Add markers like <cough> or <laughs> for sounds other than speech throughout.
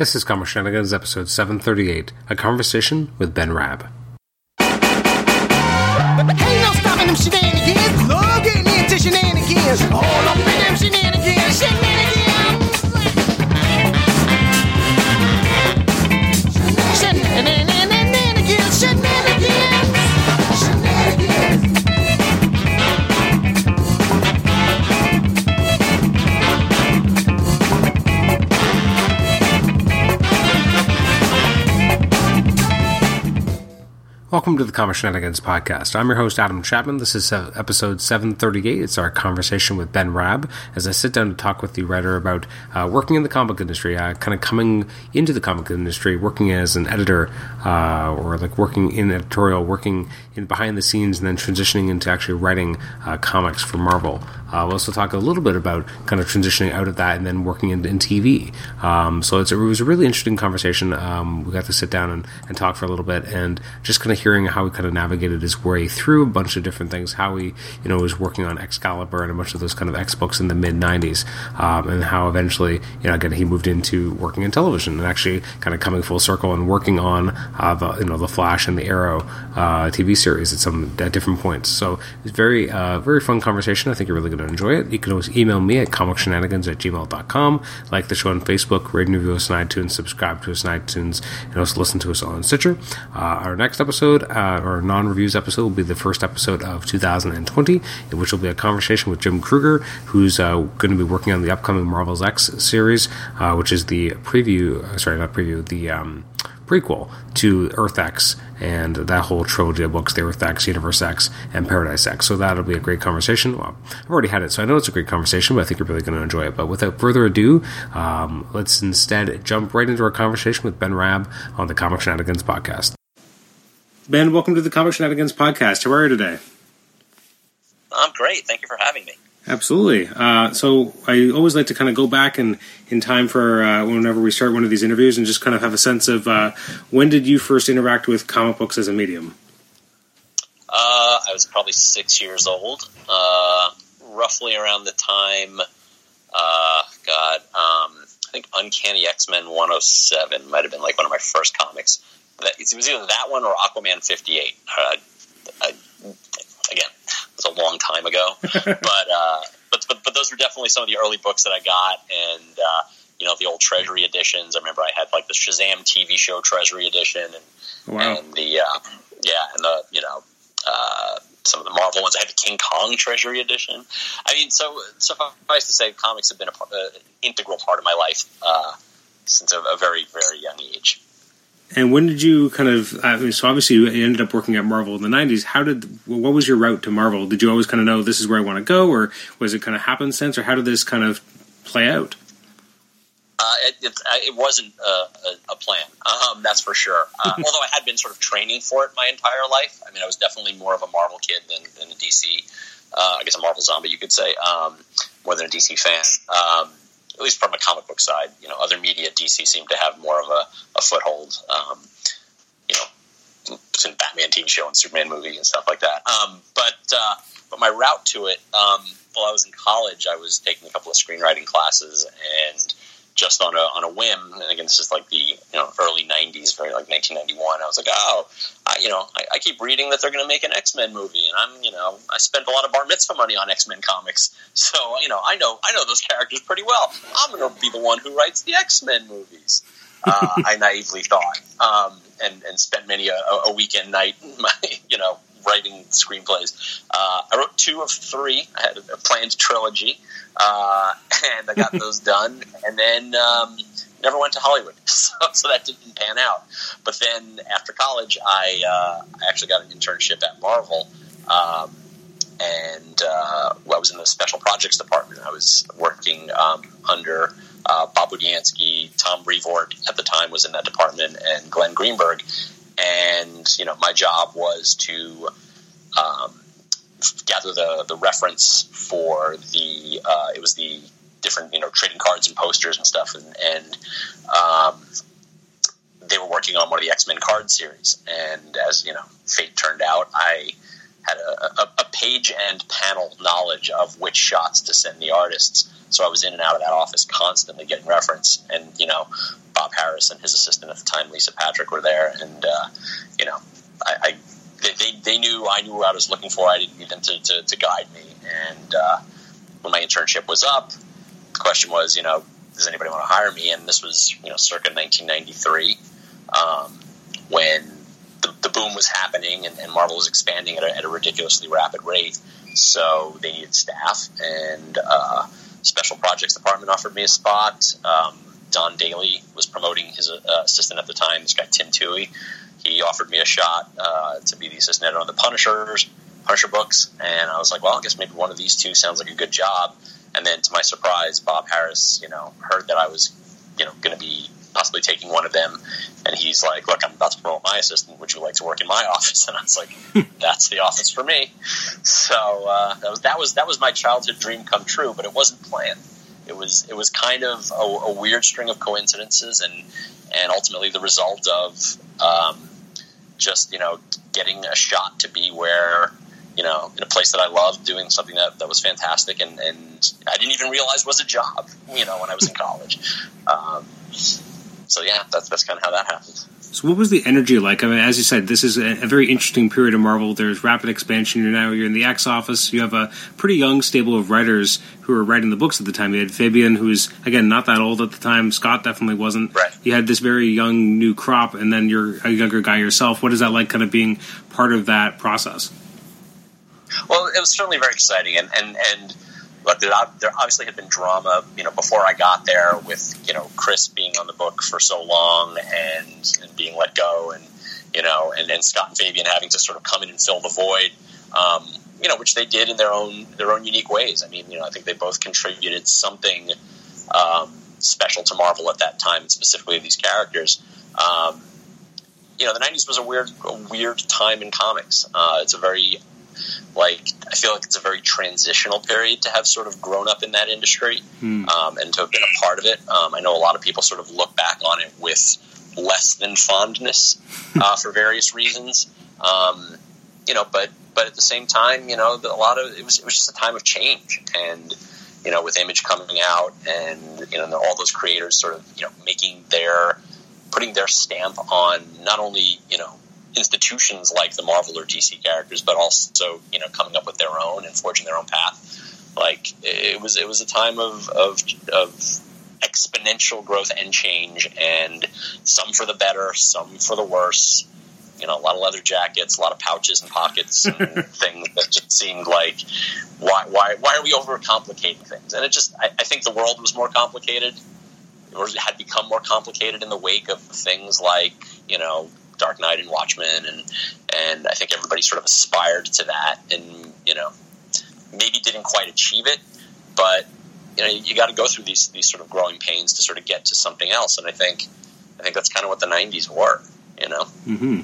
This is Comic Shenanigans, episode 738, a conversation with Ben Raab. Ain't no stopping them shenanigans. Into shenanigans. All up in them. Shenanigans. Shenanigans. Welcome to the Comic Shenanigans podcast. I'm your host, Adam Chapman. This is uh, episode 738. It's our conversation with Ben Raab as I sit down to talk with the writer about uh, working in the comic industry, uh, kind of coming into the comic industry, working as an editor uh, or like working in editorial, working in behind the scenes, and then transitioning into actually writing uh, comics for Marvel. Uh, we'll also talk a little bit about kind of transitioning out of that and then working in, in TV. Um, so it was a really interesting conversation. Um, we got to sit down and, and talk for a little bit and just kind of hearing how he kind of navigated his way through a bunch of different things, how he, you know, was working on Excalibur and a bunch of those kind of X books in the mid 90s, um, and how eventually, you know, again, he moved into working in television and actually kind of coming full circle and working on uh, the, you know, the Flash and the Arrow uh, TV series at some at different points. So it's very, uh, very fun conversation. I think you're really going to enjoy it. You can always email me at comicshenanigans at gmail.com, like the show on Facebook, rate and review us on iTunes, subscribe to us on iTunes, and also listen to us on Stitcher. Uh, our next episode, uh, or non reviews episode, will be the first episode of 2020, in which will be a conversation with Jim Krueger, who's uh, going to be working on the upcoming Marvels X series, uh, which is the preview, uh, sorry, not preview, the um, prequel to Earth X and that whole trilogy of books, the Earth X, Universe X, and Paradise X. So that'll be a great conversation. Well, I've already had it, so I know it's a great conversation, but I think you're really going to enjoy it. But without further ado, um, let's instead jump right into our conversation with Ben Raab on the Comic Shenanigans podcast. Ben, welcome to the Comic Shenanigans podcast. How are you today? I'm great. Thank you for having me. Absolutely. Uh, so I always like to kind of go back and in time for uh, whenever we start one of these interviews and just kind of have a sense of uh, when did you first interact with comic books as a medium? Uh, I was probably six years old, uh, roughly around the time. Uh, God, um, I think Uncanny X Men 107 might have been like one of my first comics. It was either that one or Aquaman 58. Uh, I, again, it was a long time ago, <laughs> but, uh, but but but those were definitely some of the early books that I got, and uh, you know the old Treasury editions. I remember I had like the Shazam TV show Treasury edition, and Wow. and the uh, yeah, and the you know uh, some of the Marvel ones. I had the King Kong Treasury edition. I mean, so suffice to say, comics have been a, part- uh, an integral part of my life uh, since a, a very very young age. And when did you kind of? I mean, so obviously you ended up working at Marvel in the '90s. How did? What was your route to Marvel? Did you always kind of know this is where I want to go, or was it kind of happenstance, or how did this kind of play out? Uh, it, it, it wasn't a, a, a plan, um, that's for sure. Uh, although I had been sort of training for it my entire life. I mean, I was definitely more of a Marvel kid than, than a DC. Uh, I guess a Marvel zombie, you could say, um, more than a DC fan. Um, at least from a comic book side, you know, other media, DC seemed to have more of a, a foothold. Um, you know, in Batman TV show and Superman movie and stuff like that. Um, but uh, but my route to it, um, while I was in college, I was taking a couple of screenwriting classes and just on a on a whim, and again, this is like the you know early '90s, very like 1991. I was like, oh, I, you know, I, I keep reading that they're going to make an X Men movie, and I'm you know, I spent a lot of bar mitzvah money on X Men comics, so you know, I know I know those characters pretty well. I'm going to be the one who writes the X Men movies. Uh, <laughs> I naively thought, um, and and spent many a, a weekend night, <laughs> my, you know, writing screenplays. Uh, I wrote two of three. I had a planned trilogy, uh, <laughs> and I got <laughs> those done. And then um, never went to Hollywood, <laughs> so, so that didn't pan out. But then after college, I, uh, I actually got an internship at Marvel. Um, and uh, well, I was in the special projects department. I was working um, under uh, Bob Budiansky, Tom Brevoort at the time was in that department, and Glenn Greenberg. And you know, my job was to um, gather the the reference for the uh, it was the different you know trading cards and posters and stuff, and, and um, they were working on one of the X Men card series. And as you know, fate turned out, I had a, a, a page and panel knowledge of which shots to send the artists. So I was in and out of that office constantly getting reference. And you know, Bob Harras and his assistant at the time, Lisa Patrick, were there, and uh, you know, I, I they, they, they, knew I knew what I was looking for. I didn't need them to, to, to guide me. And uh, when my internship was up, the question was, you know, does anybody want to hire me? And this was, you know, circa 1993, um, when the, the, boom was happening and, and Marvel was expanding at a, at a, ridiculously rapid rate. So they needed staff, and uh, Special Projects Department offered me a spot. Um, Don Daley was promoting his uh, assistant at the time, this guy Tim Tuohy. He offered me a shot uh, to be the assistant editor on the Punishers, Punisher books, and I was like, well, I guess maybe one of these two sounds like a good job. And then to my surprise, Bob Harras, you know, heard that I was, you know, going to be possibly taking one of them, and he's like, "Look, I'm about to promote my assistant. Would you like to work in my <laughs> office?" And I was like, "That's the office for me." So uh, that was that was that was my childhood dream come true, but it wasn't planned. It was it was kind of a, a weird string of coincidences, and and ultimately the result of um, just you know getting a shot to be where you know, in a place that I loved, doing something that, that was fantastic, and, and I didn't even realize was a job, you know, when I was in college. <laughs> Um, so yeah, that's that's kind of how that happened. So, what was the energy like? I mean, as you said, this is a, a, very interesting period of Marvel. There's rapid expansion. You're now you're in the X office. You have a pretty young stable of writers who were writing the books at the time. You had Fabian, who's again not that old at the time. Scott definitely wasn't. Right. You had this very young new crop, and then you're a younger guy yourself. What is that like, kind of being part of that process? Well, it was certainly very exciting, and and and there, there obviously had been drama, you know, before I got there with you know Chris being on the book for so long and, and being let go, and you know, and, and Scott and Fabian having to sort of come in and fill the void. Um, you know, which they did in their own their own unique ways. I mean, you know, I think they both contributed something um, special to Marvel at that time, specifically these characters. Um, you know, the '90s was a weird, a weird time in comics. Uh, it's a very like I feel like it's a very transitional period to have sort of grown up in that industry hmm. um, and to have been a part of it. Um, I know a lot of people sort of look back on it with less than fondness uh, <laughs> for various reasons. Um, you know, but but at the same time, you know, a lot of it was it was just a time of change and. You know, with Image coming out, and you know, all those creators sort of you know making their putting their stamp on not only you know institutions like the Marvel or DC characters, but also you know coming up with their own and forging their own path. Like it was, it was a time of of, of exponential growth and change, and some for the better, some for the worse. You know, a lot of leather jackets, a lot of pouches and pockets, and <laughs> things that just seemed like, why, why, why are we overcomplicating things? And it just, I, I think the world was more complicated, or had become more complicated in the wake of things like, you know, Dark Knight and Watchmen, and and I think everybody sort of aspired to that, and you know, maybe didn't quite achieve it, but you know, you, you got to go through these these sort of growing pains to sort of get to something else, and I think I think that's kind of what the '90s were, you know. Mm-hmm.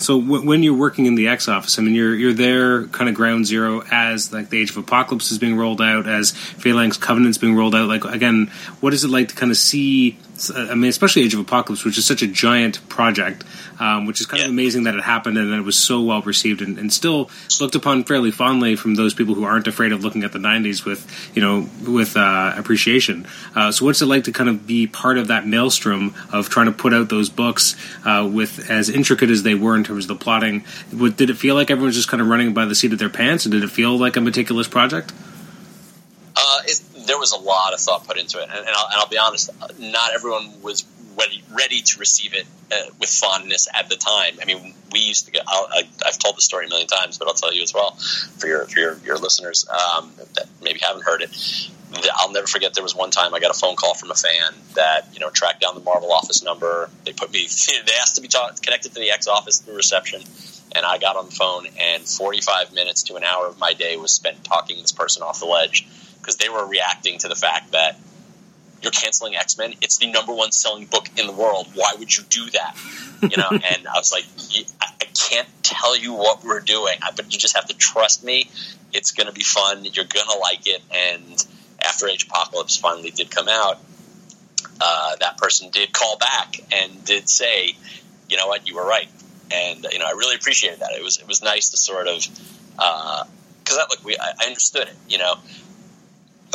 So w- when you're working in the X office, I mean, you're you're there, kind of ground zero, as like the Age of Apocalypse is being rolled out, as Phalanx Covenant's being rolled out. Like again, what is it like to kind of see? I mean, especially Age of Apocalypse, which is such a giant project, um, which is kind yeah. of amazing that it happened and that it was so well received and, and, still looked upon fairly fondly from those people who aren't afraid of looking at the '90s with you know with uh, appreciation. Uh, so, what's it like to kind of be part of that maelstrom of trying to put out those books uh, with as intricate as they were in terms of the plotting. Did it feel like everyone was just kind of running by the seat of their pants, and did it feel like a meticulous project? Uh, it, there was a lot of thought put into it, and, and, I'll, and I'll, be honest, not everyone was ready, ready to receive it uh, with fondness at the time. I mean, we used to get. i have told the story a million times, but I'll tell you as well for your for your, your listeners um, that maybe haven't heard it. I'll never forget. There was one time I got a phone call from a fan that you know tracked down the Marvel office number. They put me. <laughs> They asked to be connected to the X office through reception, and I got on the phone. And 45 minutes to an hour of my day was spent talking this person off the ledge because they were reacting to the fact that you're canceling X Men. It's the number one selling book in the world. Why would you do that? You know, <laughs> and I was like, I can't tell you what we're doing, but you just have to trust me. It's going to be fun. You're going to like it, and after Age Apocalypse finally did come out, uh, that person did call back and did say, you know what, you were right, and you know I really appreciated that. It was it was nice to sort of because uh, look, we I, I understood it. You know,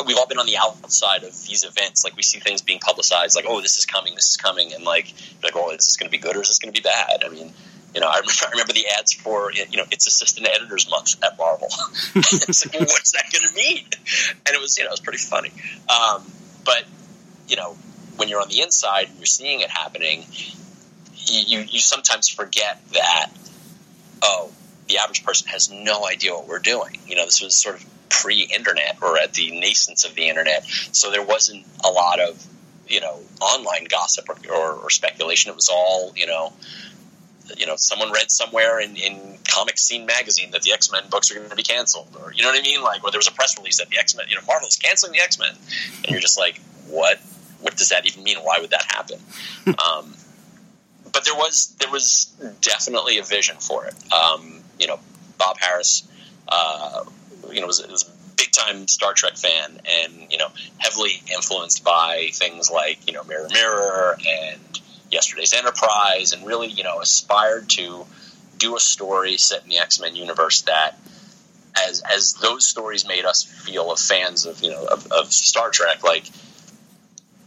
we've all been on the outside of these events. Like we see things being publicized, like, oh, this is coming, this is coming, and like, like, oh, is this going to be good or is this going to be bad? I mean, you know, I remember, <laughs> I remember the ads for, you know, it's Assistant Editors Month at Marvel. <laughs> it's like, well, what's that going to mean? And it was, you know, it was pretty funny. Um, but, you know, when you're on the inside and you're seeing it happening, you, you sometimes forget that, oh, the average person has no idea what we're doing. You know, this was sort of pre-internet or at the nascence of the internet, so there wasn't a lot of you know online gossip or, or, or speculation. It was all you know. You know, someone read somewhere in, in Comic Scene magazine that the X Men books are going to be canceled, or you know what I mean, like, or there was a press release that the X Men, you know, Marvel is canceling the X Men, and you're just like, what? What does that even mean? Why would that happen? um, but there was there was definitely a vision for it. Um, you know, Bob Harras, uh, you know, was, was a big time Star Trek fan, and you know, heavily influenced by things like you know Mirror Mirror and Yesterday's Enterprise, and really you know aspired to do a story set in the X Men universe that. As, as those stories made us feel of fans of you know of, of Star Trek, like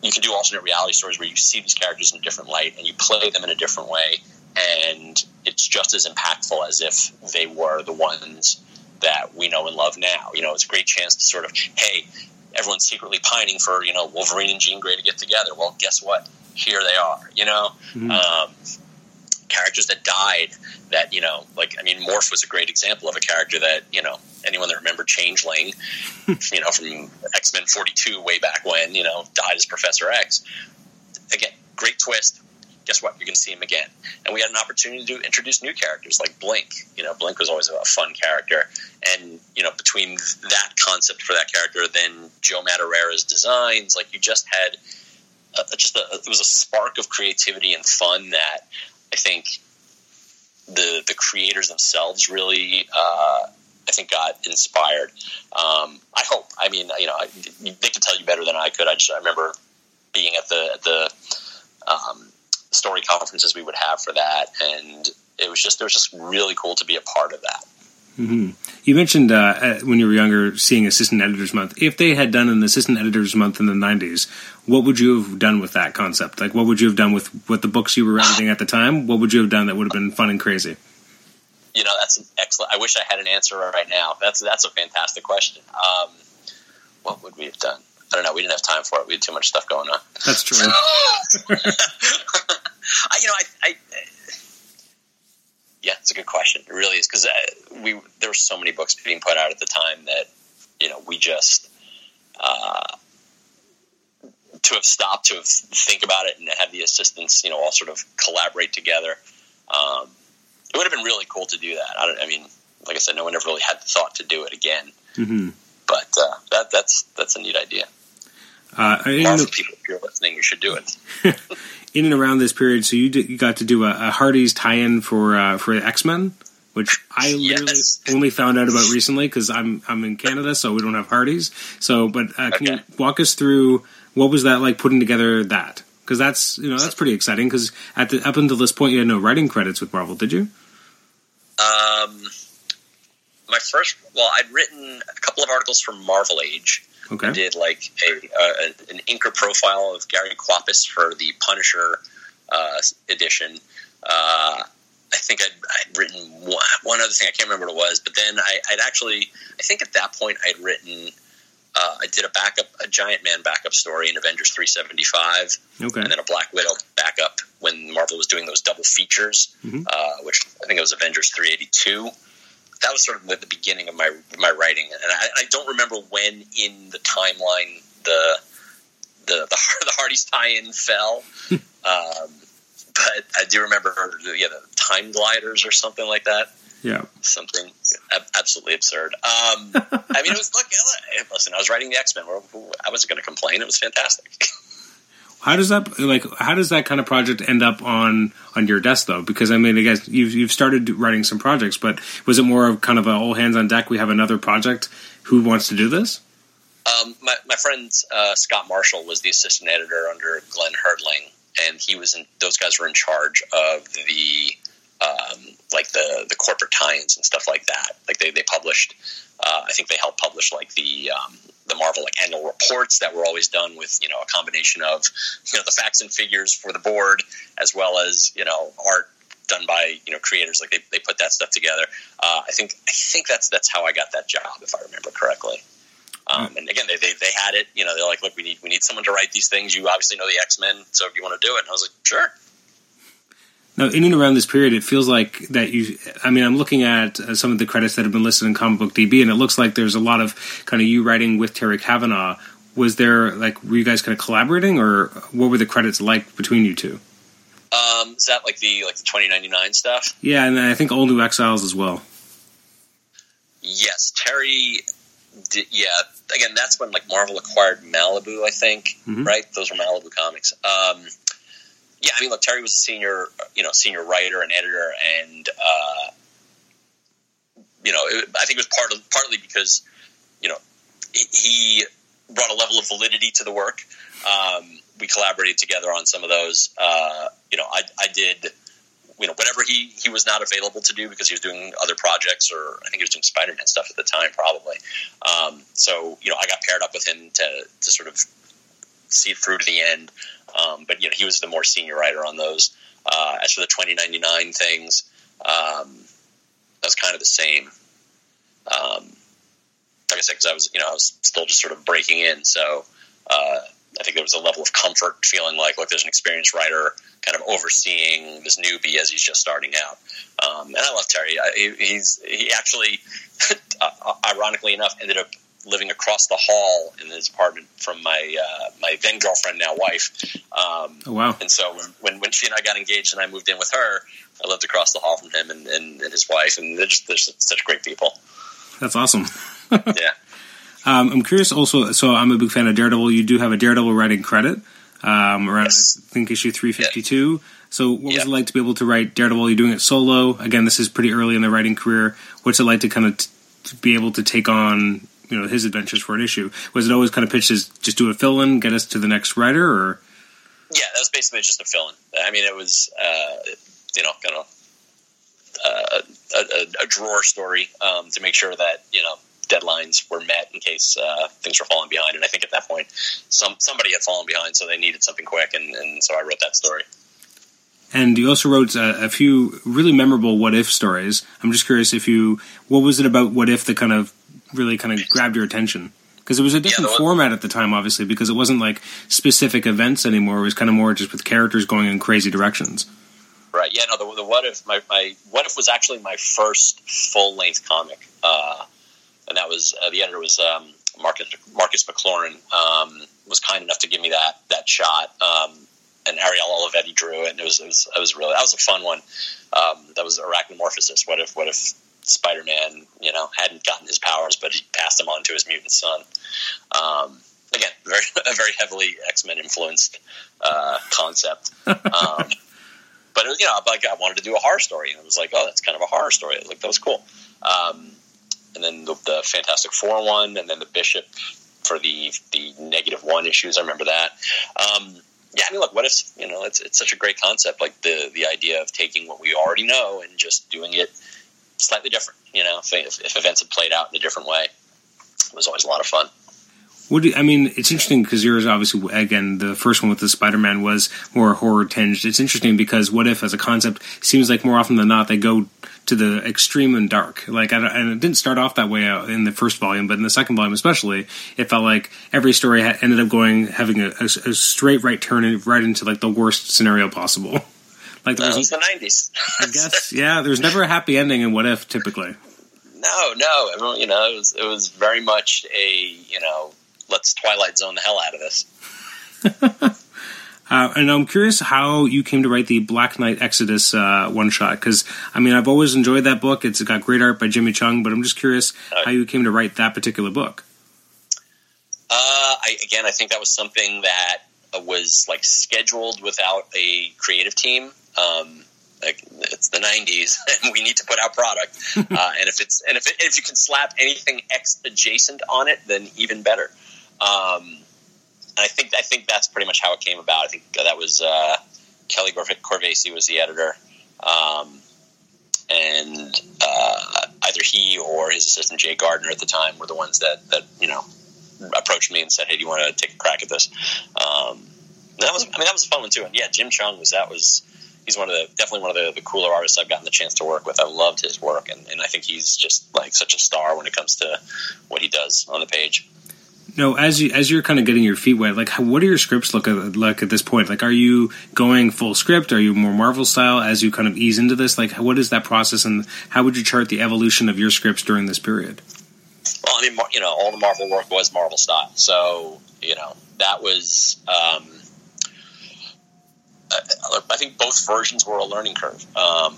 you can do alternate reality stories where you see these characters in a different light and you play them in a different way and it's just as impactful as if they were the ones that we know and love now. You know, it's a great chance to sort of, hey, everyone's secretly pining for you know Wolverine and Jean Grey to get together. Well, guess what? Here they are. You know, mm-hmm. um, characters that died. That you know, like I mean, Morph was a great example of a character that you know anyone that remember Changeling, <laughs> you know, from X Men forty two way back when, you know, died as Professor X. Again, great twist guess what? You're going to see him again. And we had an opportunity to introduce new characters like Blink. You know, Blink was always a fun character. And, you know, between that concept for that character, then Joe Madureira's designs, like you just had a, just a, it was a spark of creativity and fun that I think the, the creators themselves really, uh, I think got inspired. Um, I hope. I mean, you know, I, they could tell you better than I could. I just I remember being at the at the um, story conferences we would have for that, and it was just it was just really cool to be a part of that. Mm-hmm. You mentioned uh, uh, when you were younger seeing Assistant Editors Month. If they had done an Assistant Editors Month in the '90s, what would you have done with that concept? Like, what would you have done with with the books you were editing at the time? What would you have done that would have been fun and crazy? You know, that's an excellent. I wish I had an answer right now. That's that's a fantastic question. Um, what would we have done? I don't know. We didn't have time for it. We had too much stuff going on. That's true. <laughs> I, you know, I, I, yeah, it's a good question. It really is because uh, we there were so many books being put out at the time that you know we just uh, to have stopped to have think about it and have the assistants you know all sort of collaborate together. Um, it would have been really cool to do that. I don't. I mean, like I said, no one ever really had the thought to do it again. Mm-hmm. But uh, that that's that's a neat idea. Uh, in the, people, if you're listening, you should do it. <laughs> in and around this period, so you, did, you got to do a, a Hardee's tie-in for uh, for X Men, which I <laughs> literally yes. only found out about recently because I'm I'm in Canada, so we don't have Hardee's. So, but uh, can okay. you walk us through what was that like putting together that? Because that's you know that's pretty exciting. Because at the up until this point, you had no writing credits with Marvel, did you? Um, my first, well, I'd written a couple of articles for Marvel Age Okay. I did like a, uh, an inker profile of Gary Kwapis for the Punisher uh, edition. Uh, I think I'd, I'd written one, one, other thing. I can't remember what it was, but then I, would actually, I think at that point I'd written, uh, I did a backup, a Giant Man backup story in Avengers 375, okay. and then a Black Widow backup when Marvel was doing those double features, mm-hmm. Uh, which I think it was Avengers 382 that was sort of the beginning of my my writing, and I, I don't remember when in the timeline the the the, <laughs> the Hardee's tie-in fell. <laughs> um, but I do remember, yeah, the time gliders or something like that. Yeah, something absolutely absurd. Um, <laughs> I mean, it was look. Listen, I was writing the X Men. I wasn't going to complain. It was fantastic. How does that like? How does that kind of project end up on on your desk though? Because I mean, I guess you've you've started writing some projects, but was it more of kind of a all hands on deck? We have another project. Who wants to do this? Um, my my friend uh, Scott Marshall was the assistant editor under Glenn Herdling, and he was in. Those guys were in charge of the um, like the the corporate tie-ins and stuff like that. Like they they published. Uh, I think they helped publish like the um, the Marvel like annual reports that were always done with you know a combination of you know the facts and figures for the board as well as you know art done by you know creators. Like they, they put that stuff together. Uh, i think i think that's that's how i got that job if i remember correctly. Um, and again they, they, they had it you know they're like look we need we need someone to write these things. You obviously know the x-men so if you want to do it. And i was like sure now, in and around this period, it feels like that you. I mean, I'm looking at uh, some of the credits that have been listed in Comic Book DB, and it looks like there's a lot of kind of you writing with Terry Kavanagh. Was there like were you guys kind of collaborating, or what were the credits like between you two? Um, is that like the like the 2099 stuff? Yeah, and I think All New Exiles as well. Yes, Terry. Did, yeah, again, that's when like Marvel acquired Malibu, I think. Mhm. Right, those were Malibu comics. Um, yeah, I mean, look, Terry was a senior, you know, senior writer and editor, and uh, you know, it, I think it was part of partly because you know he, brought a level of validity to the work. Um, we collaborated together on some of those. Uh, you know, I, I did, you know, whatever he, he was not available to do because he was doing other projects, or I think he was doing Spider Man stuff at the time, probably. Um, so, you know, I got paired up with him to, to sort of see it through to the end. Um, but, you know, he was the more senior writer on those. Uh, as for the 2099 things, um, that was kind of the same. Um, like I said, because I was, you know, I was still just sort of breaking in. So, uh, I think there was a level of comfort feeling like, look, there's an experienced writer kind of overseeing this newbie as he's just starting out. Um, and I love Terry. I, he's he actually, <laughs> ironically enough, ended up living across the hall in his apartment from my uh, my then girlfriend, now wife. Um, Oh wow! and so when, when she and I got engaged and I moved in with her, I lived across the hall from him and, and, and his wife, and they're just they're such great people. That's awesome. <laughs> Yeah. Um, I'm curious also. So I'm a big fan of Daredevil. You do have a Daredevil writing credit um, around Yes. I think issue 352. So what was Yeah. it like to be able to write Daredevil? You're doing it solo. Again, this is pretty early in the writing career. What's it like to kind of t- to be able to take on you know his adventures for an issue? Was it always kind of pitched as just do a fill in, get us to the next writer, or Yeah, that was basically just a fill-in. I mean, it was uh, you know kind of uh, a, a, a drawer story um, to make sure that you know deadlines were met in case uh, things were falling behind. And I think at that point, some somebody had fallen behind, so they needed something quick, and, and so I wrote that story. And you also wrote a, a few really memorable what if stories. I'm just curious if you, what was it about what if that kind of really kind of grabbed your attention? Because it was a different was- format at the time, obviously, because it wasn't like specific events anymore. It was kind of more just with characters going in crazy directions. Right. Yeah. No. The, the what if my, my what if was actually my first full length comic, uh, and that was uh, the editor was um, Marcus Marcus McLaurin um, was kind enough to give me that that shot, um, and Ariel Olivetti drew it, and it was it was, it was really that was a fun one. Um, that was Arachnomorphosis. What if what if Spider Man you know hadn't gotten his powers, but he passed them on to his mutant son. Um, again, <laughs> very a very heavily X Men influenced uh, concept. Um, <laughs> but it was, you know, like I wanted to do a horror story, and it was like, oh, that's kind of a horror story. Like that was cool. Um, and then the, the Fantastic Four one, and then the Bishop for the the negative one issues. I remember that. Um, yeah, I mean, look, what if you know? It's it's such a great concept, like the the idea of taking what we already know and just doing it slightly different. You know, if, if, events had played out in a different way, it was always a lot of fun. What do I mean? It's interesting because yours, obviously, again, the first one with the Spider-Man was more horror tinged. It's interesting because what if, as a concept, seems like more often than not they go to the extreme and dark. Like, I and it didn't start off that way uh, in the first volume, but in the second volume, especially, it felt like every story ended up going having a, a, a straight right turn right into like the worst scenario possible. <laughs> like there That was, was the nineties. I guess, yeah, there's never a happy ending in what if typically. No, no. Everyone, you know, it was it was very much a you know, let's Twilight Zone the hell out of this. <laughs> Uh, and I'm curious how you came to write the Black Knight Exodus uh, one shot because I mean I've always enjoyed that book. It's got great art by Jimmy Cheung, but I'm just curious how you came to write that particular book. Uh, I, again, I think that was something that uh, was like scheduled without a creative team. Um, like it's the '90s, <laughs> and we need to put out product. <laughs> uh, and if it's and if it, if you can slap anything X adjacent on it, then even better. Um, and I think I think that's pretty much how it came about. I think that was uh, Kelly Corv- Corvese was the editor, um, and uh, either he or his assistant Jay Gardner at the time were the ones that that you know approached me and said, "Hey, do you want to take a crack at this?" Um, that was, I mean, that was a fun one too. And yeah, Jim Cheung was that was he's one of the definitely one of the, the cooler artists I've gotten the chance to work with. I loved his work, and, and I think he's just like such a star when it comes to what he does on the page. No, as you as you're kind of getting your feet wet, like how, what are your scripts look at, like at this point? Like, are you going full script? Are you more Marvel style as you kind of ease into this? Like, what is that process, and how would you chart the evolution of your scripts during this period? Well, I mean, you know, all the Marvel work was Marvel style, so you know that was. Um, I think both versions were a learning curve. Um,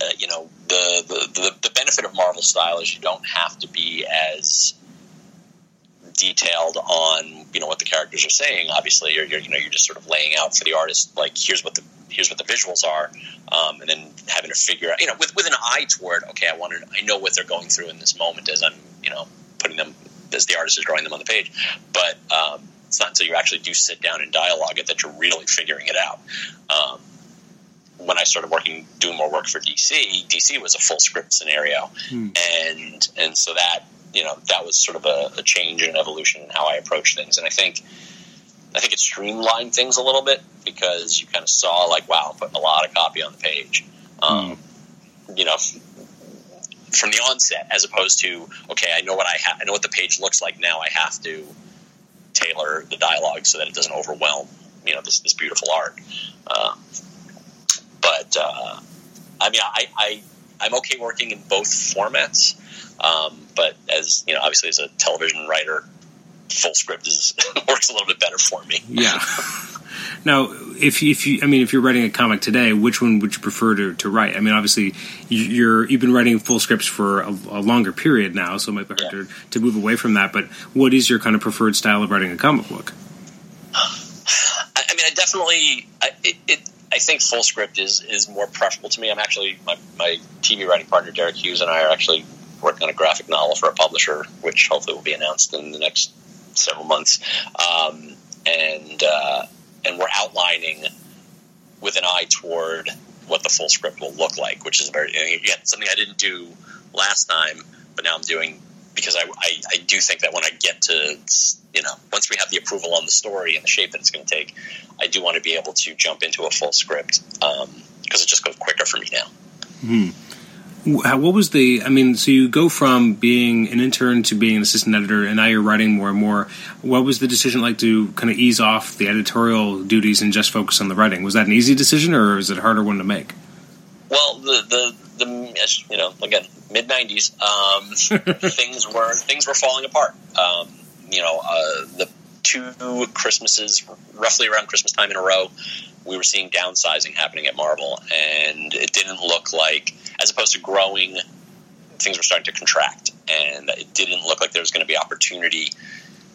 uh, you know, the, the, the the benefit of Marvel style is you don't have to be as detailed on you know what the characters are saying. Obviously, you're, you're you know you're just sort of laying out for the artist like here's what the here's what the visuals are, um, and then having to figure out you know with with an eye toward okay, I wanted I know what they're going through in this moment as I'm you know putting them as the artist is drawing them on the page, but um, until you actually do sit down and dialogue it that you're really figuring it out. Um, when I started working, doing more work for DC, DC was a full script scenario, hmm. and and so that you know that was sort of a, a change and evolution in how I approach things. And I think I think it streamlined things a little bit because you kind of saw like, wow, putting a lot of copy on the page. Um, mm. You know, from the onset, as opposed to okay, I know what I have, I know what the page looks like now. I have to tailor the dialogue so that it doesn't overwhelm you know this this beautiful art. Um, but uh, I mean, I, I I'm okay working in both formats. Um, but as you know, obviously as a television writer, full script is <laughs> works a little bit better for me. Yeah. <laughs> Now, if if you, I mean, if you're writing a comic today, which one would you prefer to, to write? I mean, obviously, you're you've been writing full scripts for a, a longer period now, so it might be hard yeah. to, to move away from that. But what is your kind of preferred style of writing a comic book? I mean, I definitely, I, it, it, I think full script is is more preferable to me. I'm actually my my TV writing partner Deric Hughes and I are actually working on a graphic novel for a publisher, which hopefully will be announced in the next several months. Um, and uh, and we're outlining with an eye toward what the full script will look like, which is very again something I didn't do last time, but now I'm doing because I, I, I do think that when I get to you know once we have the approval on the story and the shape that it's going to take, I do want to be able to jump into a full script because um, it just goes quicker for me now. Hmm what was the i mean so you go from being an intern to being an assistant editor and now you're writing more and more. What was the decision like to kind of ease off the editorial duties and just focus on the writing? Was that an easy decision or is it a harder one to make? Well the the, the you know again mid 90s um, <laughs> things were things were falling apart. Um, you know uh, the two christmases roughly around christmas time in a row we were seeing downsizing happening at marvel and it didn't look like as opposed to growing, things were starting to contract, and it didn't look like there was going to be opportunity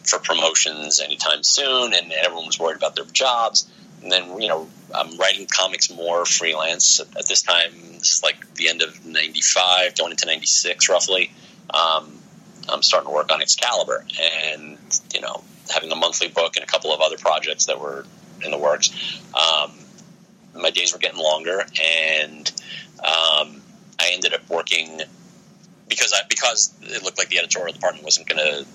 for promotions anytime soon, and everyone was worried about their jobs. And then, you know, I'm writing comics more freelance at this time. This is like the end of '95, going into '96, roughly. Um, I'm starting to work on Excalibur, and you know, having a monthly book and a couple of other projects that were in the works. Um, my days were getting longer, and um, I ended up working because I because it looked like the editorial department wasn't going to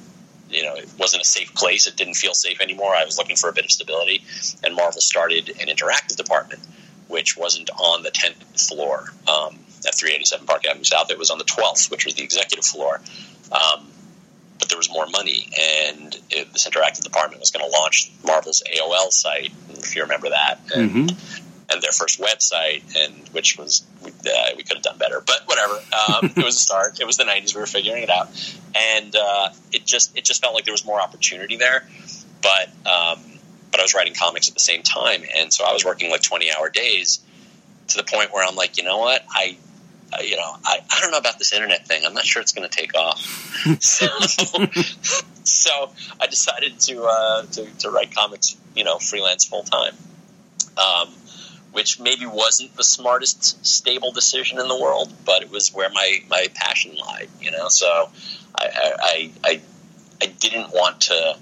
you know it wasn't a safe place. It didn't feel safe anymore. I was looking for a bit of stability and marvel started an interactive department which wasn't on the 10th floor um, at 387 park avenue south. It was on the 12th which was the executive floor. Um, but there was more money and it, this interactive department was going to launch marvel's aol site if you remember that and, mm-hmm and their first website, and which was uh, we could have done better, but whatever. Um, <laughs> it was a start. It was the '90s. We were figuring it out, and uh, it just it just felt like there was more opportunity there. But um, but I was writing comics at the same time, and so I was working like 20 hour days to the point where I'm like, you know what, I. Uh, you know, I, I don't know about this internet thing. I'm not sure it's going to take off. <laughs> so, <laughs> so I decided to, uh, to to write comics, you know, freelance full time. Um, which maybe wasn't the smartest stable decision in the world, but it was where my, my passion lied, you know. So I, I I I didn't want to.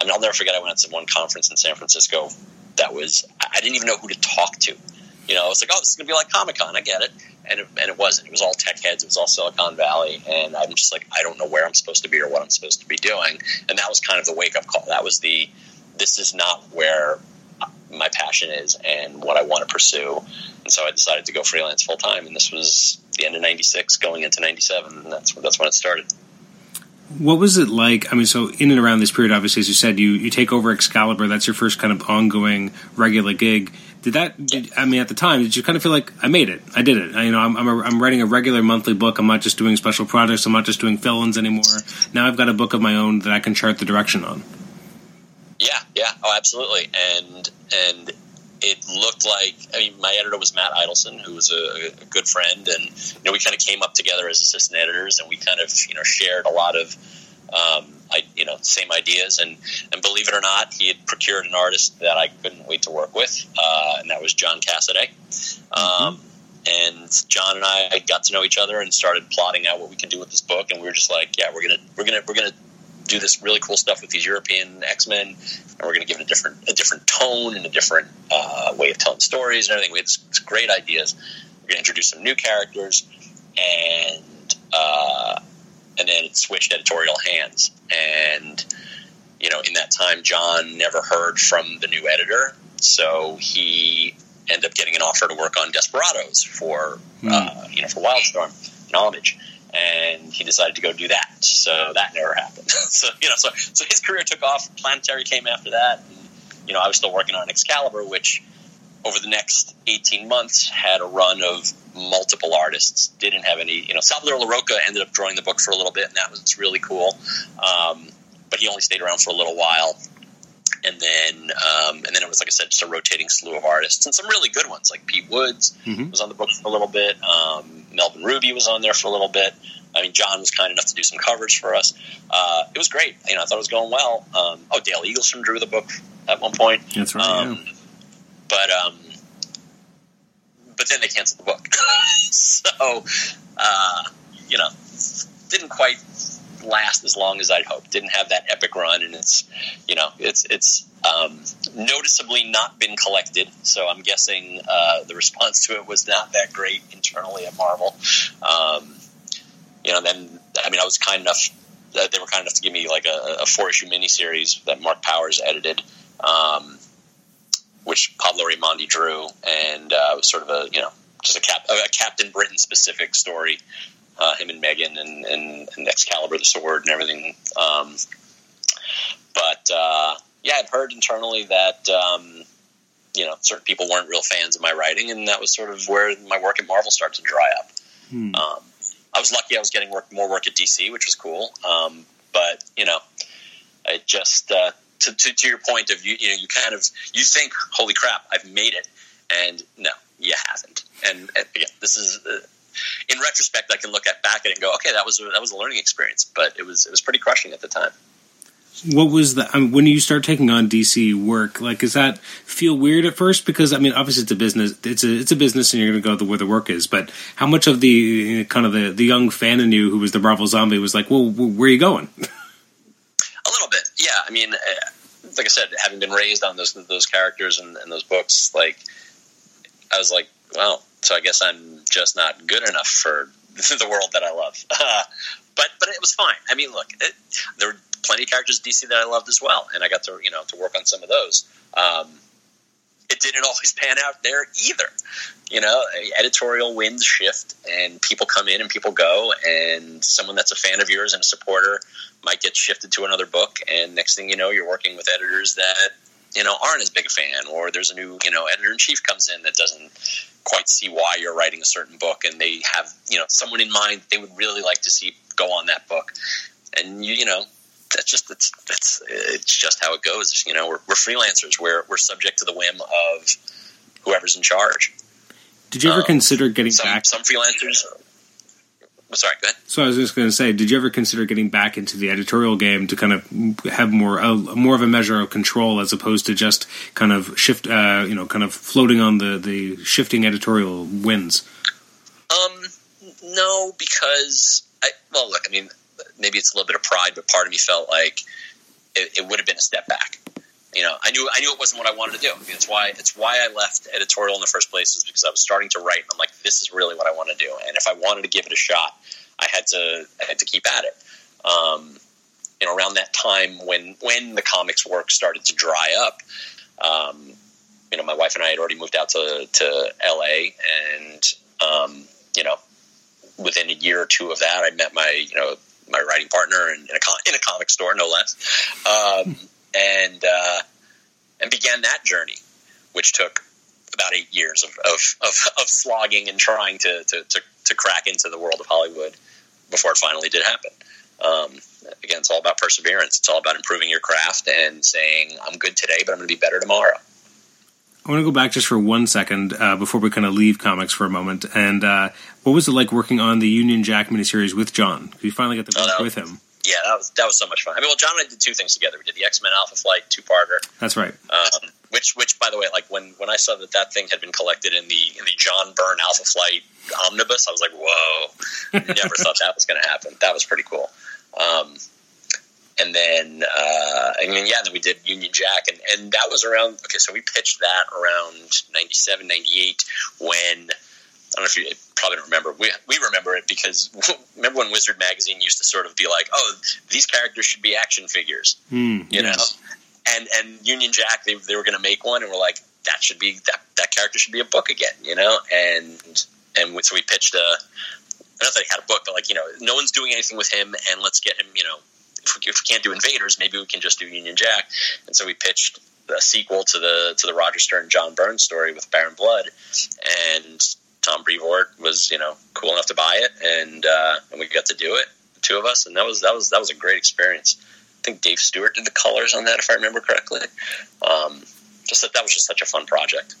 I mean, I'll never forget. I went to one conference in San Francisco that was I didn't even know who to talk to. You know, I was like, oh, this is gonna be like Comic Con. I get it, and it, and it wasn't. It was all tech heads. It was all Silicon Valley, and I'm just like, I don't know where I'm supposed to be or what I'm supposed to be doing. And that was kind of the wake up call. That was the this is not where my passion is and what I want to pursue. And so I decided to go freelance full time. And this was the end of '96, going into '97, and that's that's when it started. What was it like? I mean, so in and around this period, obviously, as you said, you, you take over Excalibur. That's your first kind of ongoing regular gig. Did that? Did, I mean, at the time, did you kind of feel like I made it? I did it. I, you know, I'm I'm, a, I'm writing a regular monthly book. I'm not just doing special projects. I'm not just doing fill-ins anymore. Now I've got a book of my own that I can chart the direction on. Yeah, yeah, oh, absolutely. And and it looked like I mean, my editor was Matt Idelson, who was a, a good friend, and you know, we kind of came up together as assistant editors, and we kind of you know shared a lot of. Um, I, you know, same ideas, and and believe it or not, he had procured an artist that I couldn't wait to work with, uh, and that was John Cassaday. Um, mm-hmm. And John and I got to know each other and started plotting out what we can do with this book, and we were just like, yeah, we're gonna we're gonna we're gonna do this really cool stuff with these European X Men, and we're going to give it a different a different tone and a different uh, way of telling stories and everything. We had this, great ideas. We're going to introduce some new characters, and uh, and then it switched editorial hands. And you know, in that time, John never heard from the new editor, so he ended up getting an offer to work on Desperados for mm. uh, you know for Wildstorm and Homage and he decided to go do that. So that never happened. <laughs> so you know, so so his career took off. Planetary came after that. And, you know, I was still working on Excalibur, which over the next 18 months had a run of multiple artists. Didn't have any, you know, Salvador Larroca ended up drawing the book for a little bit, and that was really cool. Um, but he only stayed around for a little while. And then, um, and then it was like I said, just a rotating slew of artists, and some really good ones like Pete Woods mm-hmm. was on the book for a little bit. Um, Melvin Rubi was on there for a little bit. I mean, John was kind enough to do some coverage for us. Uh, it was great. You know, I thought it was going well. Um, oh, Dale Eaglesham drew the book at one point. That's right. Um, yeah. But um, but then they canceled the book, <laughs> so uh, you know, didn't quite last as long as I'd hoped. Didn't have that epic run, and it's you know, it's it's um, noticeably not been collected. So I'm guessing uh, the response to it was not that great internally at Marvel. Um, you know, then I mean, I was kind enough. Uh, they were kind enough to give me like a, a four issue miniseries that Mark Powers edited, um, which Pablo Raimondi drew, and uh, was sort of a you know just a, cap, a Captain Britain specific story. Uh, him and Meggan and, and, and, Excalibur the sword and everything. Um, but uh, yeah, I'd heard internally that um, you know certain people weren't real fans of my writing, and that was sort of where my work at Marvel started to dry up. Hmm. Um, I was lucky; I was getting work, more work at DC, which was cool. Um, but you know, it just uh, to, to, to your point of you, you know, you kind of you think, "Holy crap, I've made it," and no, you haven't. And, and again, this is. In retrospect, I can look at back at it and go, okay, that was a, that was a learning experience, but it was it was pretty crushing at the time what was the I mean, when you start taking on DC work? Like, does that feel weird at first? Because I mean, obviously it's a business. It's a it's a business, and you're going to go to where the work is. But how much of the kind of the the young fan in you who was the Marvel zombie was like, well, where are you going? <laughs> a little bit, yeah. I mean, uh, like I said, having been raised on those those characters and, and those books, like I was like, well, so I guess I'm just not good enough for <laughs> the world that I love. <laughs> but but it was fine. I mean, look, it, there were plenty of characters in DC that I loved as well, and I got to you know to work on some of those. Um, it didn't <laughs> always pan out there either. You know, editorial winds shift, and people come in and people go, and someone that's a fan of yours and a supporter might get shifted to another book, and next thing you know, you're working with editors that you know aren't as big a fan, or there's a new you know editor in chief comes in that doesn't quite see why you're writing a certain book, and they have you know someone in mind they would really like to see go on that book, and you you know that's just that's that's it's just how it goes. You know, we're, we're freelancers. We're we're subject to the whim of whoever's in charge. Did you ever um, consider getting some, back? Some freelancers. Sorry, go ahead. So I was just going to say, did you ever consider getting back into the editorial game to kind of have more uh, more of a measure of control as opposed to just kind of shift, uh, you know, kind of floating on the the shifting editorial winds? Um, no, because I well, look, I mean, maybe it's a little bit of pride, but part of me felt like it, it would have been a step back. You know, I knew I knew it wasn't what I wanted to do. It's why it's why I left editorial in the first place is because I was starting to write. And I'm like, this is really what I want to do. And if I wanted to give it a shot, I had to I had to keep at it. Um, you know, around that time when when the comics work started to dry up, um, you know, my wife and I had already moved out to to L.A. and um, you know, within a year or two of that, I met my you know my writing partner in, in a in a comic store, no less. Um, and uh, and began that journey, which took about eight years of, of, of, of slogging and trying to, to, to, to, crack into the world of Hollywood before it finally did happen. Um, again, it's all about perseverance. It's all about improving your craft and saying, I'm good today, but I'm going to be better tomorrow. I want to go back just for one second uh, before we kind of leave comics for a moment. And uh, what was it like working on the Union Jack miniseries with John? You finally got to work oh, with him yeah, that was that was so much fun. I mean, well, John and I did two things together. We did the X Men Alpha Flight two parter. That's right. Um, which, which, by the way, like when when I saw that that thing had been collected in the in the John Byrne Alpha Flight omnibus, I was like, whoa! Never thought that was going to happen. That was pretty cool. Um, and then, uh, I mean, yeah, then we did Union Jack, and, and that was around. Okay, so we pitched that around 97, 98 when don't know if you probably don't remember. We, we remember it because <laughs> remember when Wizard Magazine used to sort of be like, oh, these characters should be action figures, mm, you yes. know? And and Union Jack, they, they were going to make one, and we're like, that should be that that character should be a book again, you know? And and so we pitched a not that he had a book, but like you know, no one's doing anything with him, and let's get him, you know, if we, if we can't do Invaders, maybe we can just do Union Jack. And so we pitched a sequel to the to the Roger Stern John Byrne's story with Baron Blood, and Tom Brevoort was you know cool enough to buy it, and uh, and we got to do it, the two of us, and that was that was that was a great experience. I think Dave Stewart did the colors on that, if I remember correctly. Um, just that that was just such a fun project.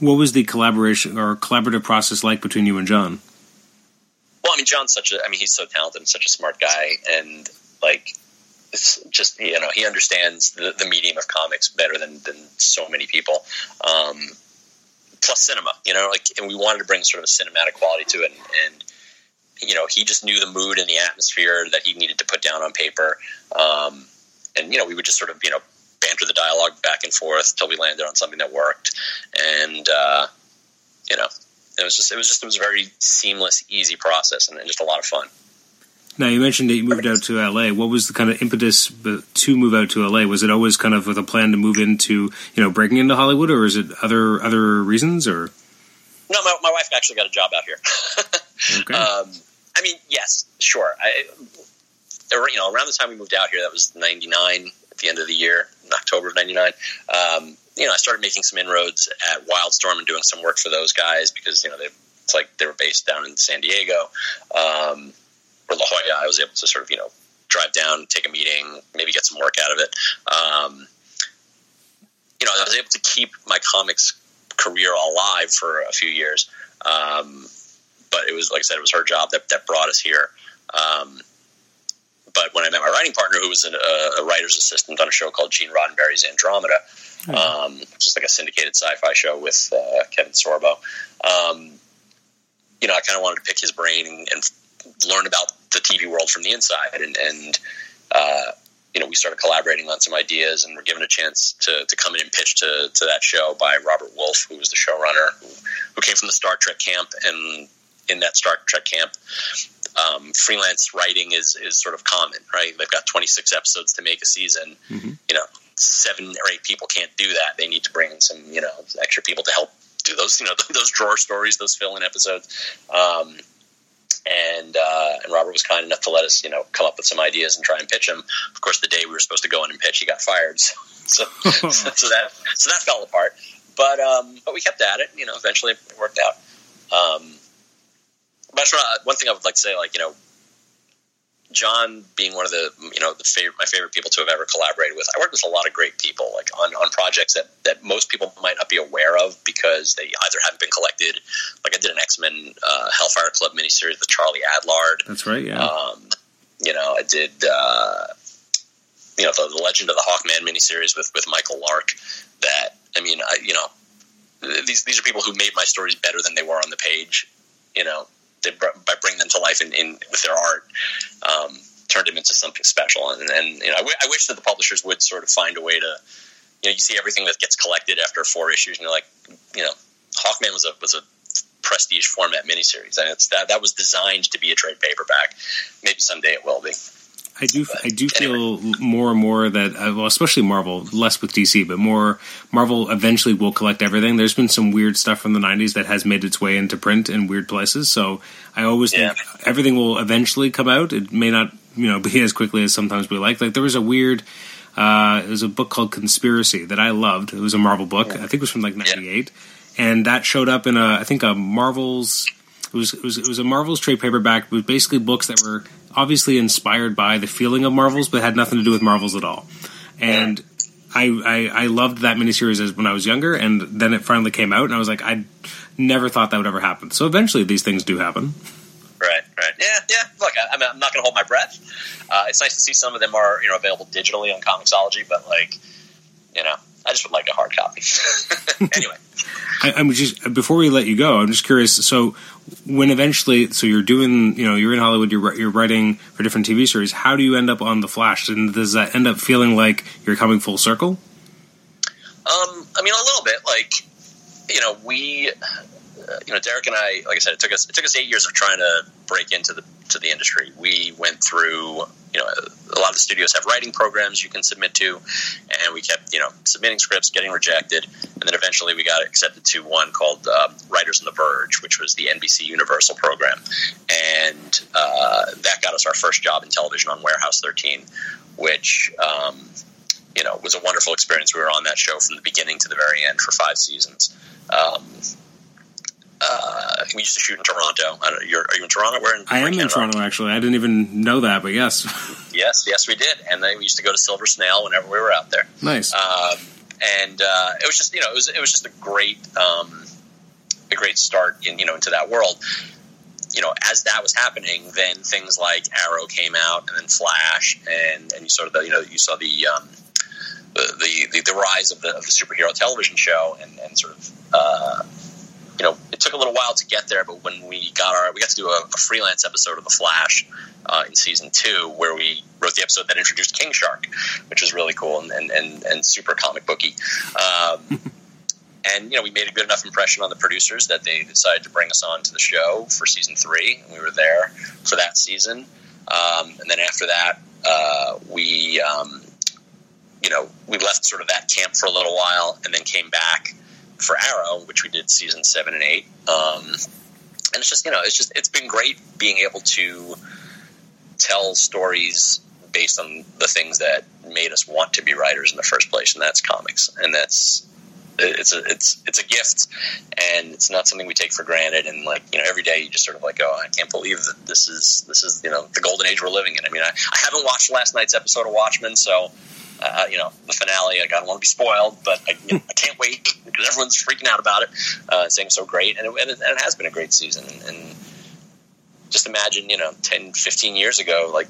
What was the collaboration or collaborative process like between you and John? Well, I mean, John's such a I mean, he's so talented and such a smart guy, and like it's just you know he understands the, the medium of comics better than than so many people. Um, plus cinema, you know, like, and we wanted to bring sort of a cinematic quality to it. And, and, you know, he just knew the mood and the atmosphere that he needed to put down on paper. Um, and, you know, we would just sort of, you know, banter the dialogue back and forth until we landed on something that worked. And, uh, you know, it was just, it was just, it was a very seamless, easy process and, and just a lot of fun. Now you mentioned that you moved out to LA. What was the kind of impetus to move out to LA? Was it always kind of with a plan to move into you know breaking into Hollywood, or is it other other reasons? Or no, my, my wife actually got a job out here. <laughs> okay. Um, I mean, yes, sure. I, you know, around the time we moved out here, that was '99 at the end of the year, in October of '99. Um, you know, I started making some inroads at Wildstorm and doing some work for those guys because you know they, it's like they were based down in San Diego. Um, or La Jolla, I was able to sort of you know drive down, take a meeting, maybe get some work out of it. Um, you know, I was able to keep my comics career alive for a few years. Um, but it was like I said, it was her job that that brought us here. Um, but when I met my writing partner, who was an, a, a, writer's assistant on a show called Gene Roddenberry's Andromeda, mm-hmm. um, just like a syndicated sci-fi show with uh, Kevin Sorbo, um, you know, I kind of wanted to pick his brain and, and learn about the TV world from the inside. And, and uh, you know, we started collaborating on some ideas and were given a chance to, to come in and pitch to, to that show by Robert Wolfe, who was the showrunner, who, who came from the Star Trek camp. And in that Star Trek camp, um, freelance writing is, is sort of common, right? They've got 26 episodes to make a season. Mm-hmm. You know, seven or eight people can't do that. They need to bring in some, you know, extra people to help do those, you know, <laughs> those drawer stories, those fill in episodes. Um, and uh, and Robert was kind enough to let us, you know, come up with some ideas and try and pitch him. Of course, the day we were supposed to go in and pitch, he got fired, <laughs> so <laughs> so, so that so that fell apart. But um, but we kept at it. You know, eventually it worked out. Um, but one thing I would like to say, like you know, John being one of the you know the favorite, my favorite people to have ever collaborated with. I worked with a lot of great people, like on, on projects that, that most people might not be aware of because they either haven't been collected. Like I did an X Men uh, Hellfire Club miniseries with Charlie Adlard. That's right. Yeah. Um, you know, I did. Uh, you know, the, the, Legend of the Hawkman miniseries with with Michael Lark. That I mean, I, you know, these these are people who made my stories better than they were on the page. You know, they, by bringing them to life in, in with their art, um, turned them into something special. And, and you know, I, w- I wish that the publishers would sort of find a way to, you know you see everything that gets collected after four issues, and you're like, you know, Hawkman was a was a prestige format miniseries, and it's that that was designed to be a trade paperback. Maybe someday it will be. I do. I do feel more and more that, uh, well, especially Marvel, less with DC, but more Marvel eventually will collect everything. There's been some weird stuff from the '90s that has made its way into print in weird places. So I always Yeah. think everything will eventually come out. It may not, you know, be as quickly as sometimes we like. Like there was a weird. Uh, it was a book called Conspiracy that I loved. It was a Marvel book. I think it was from like '98, and that showed up in a I think a Marvel's. It was, it was it was a Marvel's trade paperback. It was basically books that were obviously inspired by the feeling of Marvels, but had nothing to do with Marvels at all. And I, I I loved that miniseries as when I was younger, and then it finally came out, and I was like, I never thought that would ever happen. So eventually, these things do happen. Right, right. Yeah, yeah. Look, I, I'm not going to hold my breath. Uh, it's nice to see some of them are you know available digitally on Comixology, but like, you know, I just would like a hard copy. <laughs> anyway, I, I'm just before we let you go, I'm just curious. So when eventually, so you're doing, you know, you're in Hollywood, you're you're writing for different TV series. How do you end up on the Flash? And does that end up feeling like you're coming full circle? Um, I mean, a little bit. Like, you know, we, uh, you know, Deric and I, like I said, it took us it took us eight years of trying to break into the to the industry. We went through, you know, a lot of the studios have writing programs you can submit to, and we kept, you know, submitting scripts, getting rejected, and then eventually we got accepted to one called uh, Writers on the Verge, which was the NBC Universal program, and uh, that got us our first job in television on Warehouse 13, which. Um, you know, was a wonderful experience. We were on that show from the beginning to the very end for five seasons. Um, uh, we used to shoot in Toronto. I don't you're, are you in Toronto? We're in. I am we're in Toronto, actually. I didn't even know that, but yes, <laughs> Yes, yes, we did. And then we used to go to Silver Snail whenever we were out there. nice. Um, and uh, it was just, you know, it was it was just a great um, a great start in you know into that world. You know, as that was happening, then things like Arrow came out, and then Flash, and and you sort of the, you know you saw the um, the, the, the the rise of the, of the superhero television show, and, and sort of uh, you know it took a little while to get there, but when we got our we got to do a, a freelance episode of the Flash uh, in season two, where we wrote the episode that introduced King Shark, which was really cool and and, and, and super comic booky. Um, <laughs> and you know we made a good enough impression on the producers that they decided to bring us on to the show for season three, and we were there for that season. Um, and then after that, uh, we um, you know we left sort of that camp for a little while, and then came back for Arrow, which we did season seven and eight. Um, and it's just you know it's just it's been great being able to tell stories based on the things that made us want to be writers in the first place, and that's comics, and that's it's a it's it's a gift, and it's not something we take for granted. And like you know, every day you just sort of like, oh, I can't believe that this is this is you know the golden age we're living in. I mean, I, I haven't watched last night's episode of Watchmen, so. Uh, you know the finale. Like, I don't want to be spoiled, but I, you know, I can't wait everyone's freaking out about it, uh, saying it's so great, and it, and it, and has been a great season. And just imagine, you know, 10, 15 years ago, like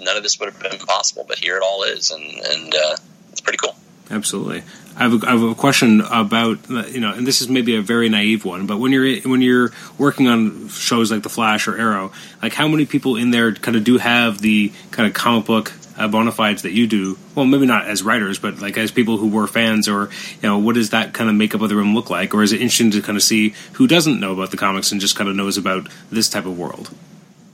none of this would have been possible, but here it all is, and and uh, it's pretty cool. Absolutely. I have, a, I have a question about you know, and this is maybe a very naive one, but when you're when you're working on shows like The Flash or Arrow, like how many people in there kind of do have the kind of comic book uh, bona fides that you do? Well, maybe not as writers, but like as people who were fans, or you know, what does that kind of makeup of the room look like? Or is it interesting to kind of see who doesn't know about the comics and just kind of knows about this type of world?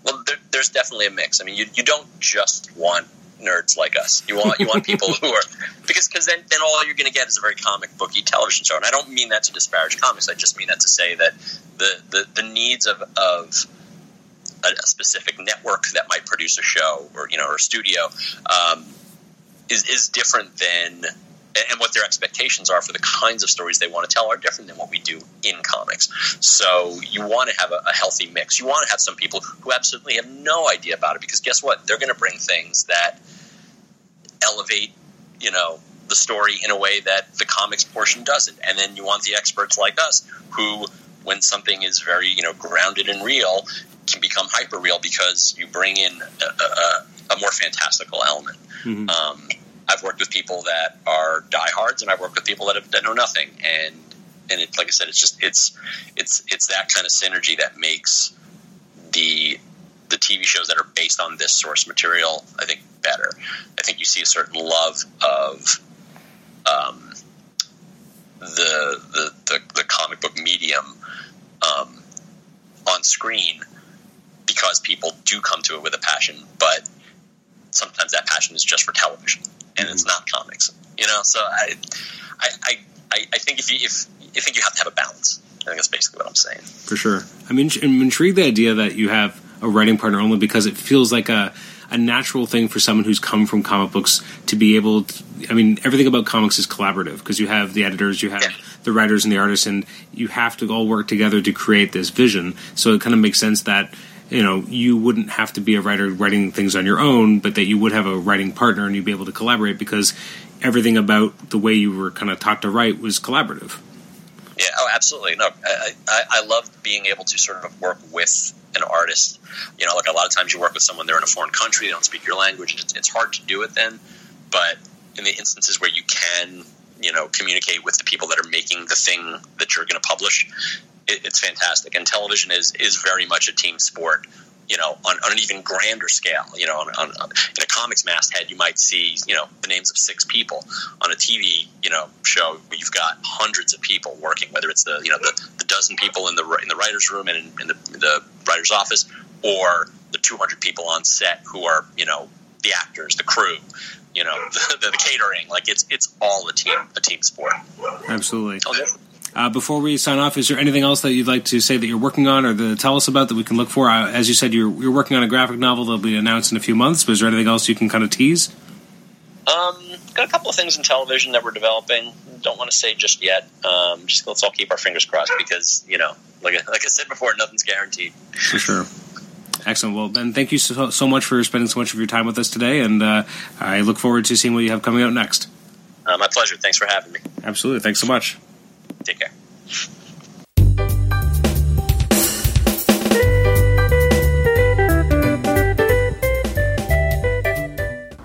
Well, there, there's definitely a mix. I mean, you, you don't just want nerds like us. You want you want people who are because because then then all you're going to get is a very comic booky television show. And I don't mean that to disparage comics. I just mean that to say that the the, the needs of of a, a specific network that might produce a show or you know or studio um, is is different than and what their expectations are for the kinds of stories they want to tell are different than what we do in comics. So you want to have a, a healthy mix. You want to have some people who absolutely have no idea about it because guess what? They're going to bring things that elevate, you know, the story in a way that the comics portion doesn't. And then you want the experts like us who, when something is very, you know, grounded and real, can become hyper real because you bring in a, a, a more fantastical element. Mhm. Um, I've worked with people that are diehards, and I've worked with people that, have, that know nothing. And and it, like I said, it's just it's it's it's that kind of synergy that makes the the TV shows that are based on this source material, I think, better. I think you see a certain love of um, the, the, the the comic book medium um, on screen because people do come to it with a passion, but sometimes that passion is just for television and it's mm-hmm. not comics. You know, so I I, I, I think if you if I think you have to have a balance. I think that's basically what I'm saying. For sure. I mean, I'm intrigued the idea that you have a writing partner only because it feels like a a natural thing for someone who's come from comic books to be able to, I mean, everything about comics is collaborative because you have the editors, you have Yeah. the writers and the artists, and you have to all work together to create this vision. So it kind of makes sense that, you know, you wouldn't have to be a writer writing things on your own, but that you would have a writing partner and you'd be able to collaborate because everything about the way you were kind of taught to write was collaborative. Yeah, oh, absolutely. No, I, I, I love being able to sort of work with an artist. You know, like a lot of times you work with someone, they're in a foreign country, they don't speak your language. It's, it's hard to do it then. But in the instances where you can, you know, communicate with the people that are making the thing that you're going to publish, it, it's fantastic. And television is, is very much a team sport. You know, on, on an even grander scale. You know, on, on, in a comics masthead, you might see you know the names of six people. On a TV, you know, show you've got hundreds of people working, whether it's the you know the, the dozen people in the in the writers' room and in, in, the, in the writers' office, or the 200 people on set who are you know the actors, the crew, you know, <laughs> the, the, the catering. Like it's it's all a team a team sport. Absolutely. Oh, Uh, before we sign off, is there anything else that you'd like to say that you're working on or to tell us about that we can look for? Uh, as you said, you're, you're working on a graphic novel that'll be announced in a few months, but is there anything else you can kind of tease? Um, got a couple of things in television that we're developing. Don't want to say just yet. Um, just let's all keep our fingers crossed because you know, like I- like I said before, nothing's guaranteed. For sure. Excellent. Well, Ben, thank you so, so much for spending so much of your time with us today, and uh, I look forward to seeing what you have coming out next. Uh, my pleasure. Thanks for having me. Absolutely. Thanks so much. Take care.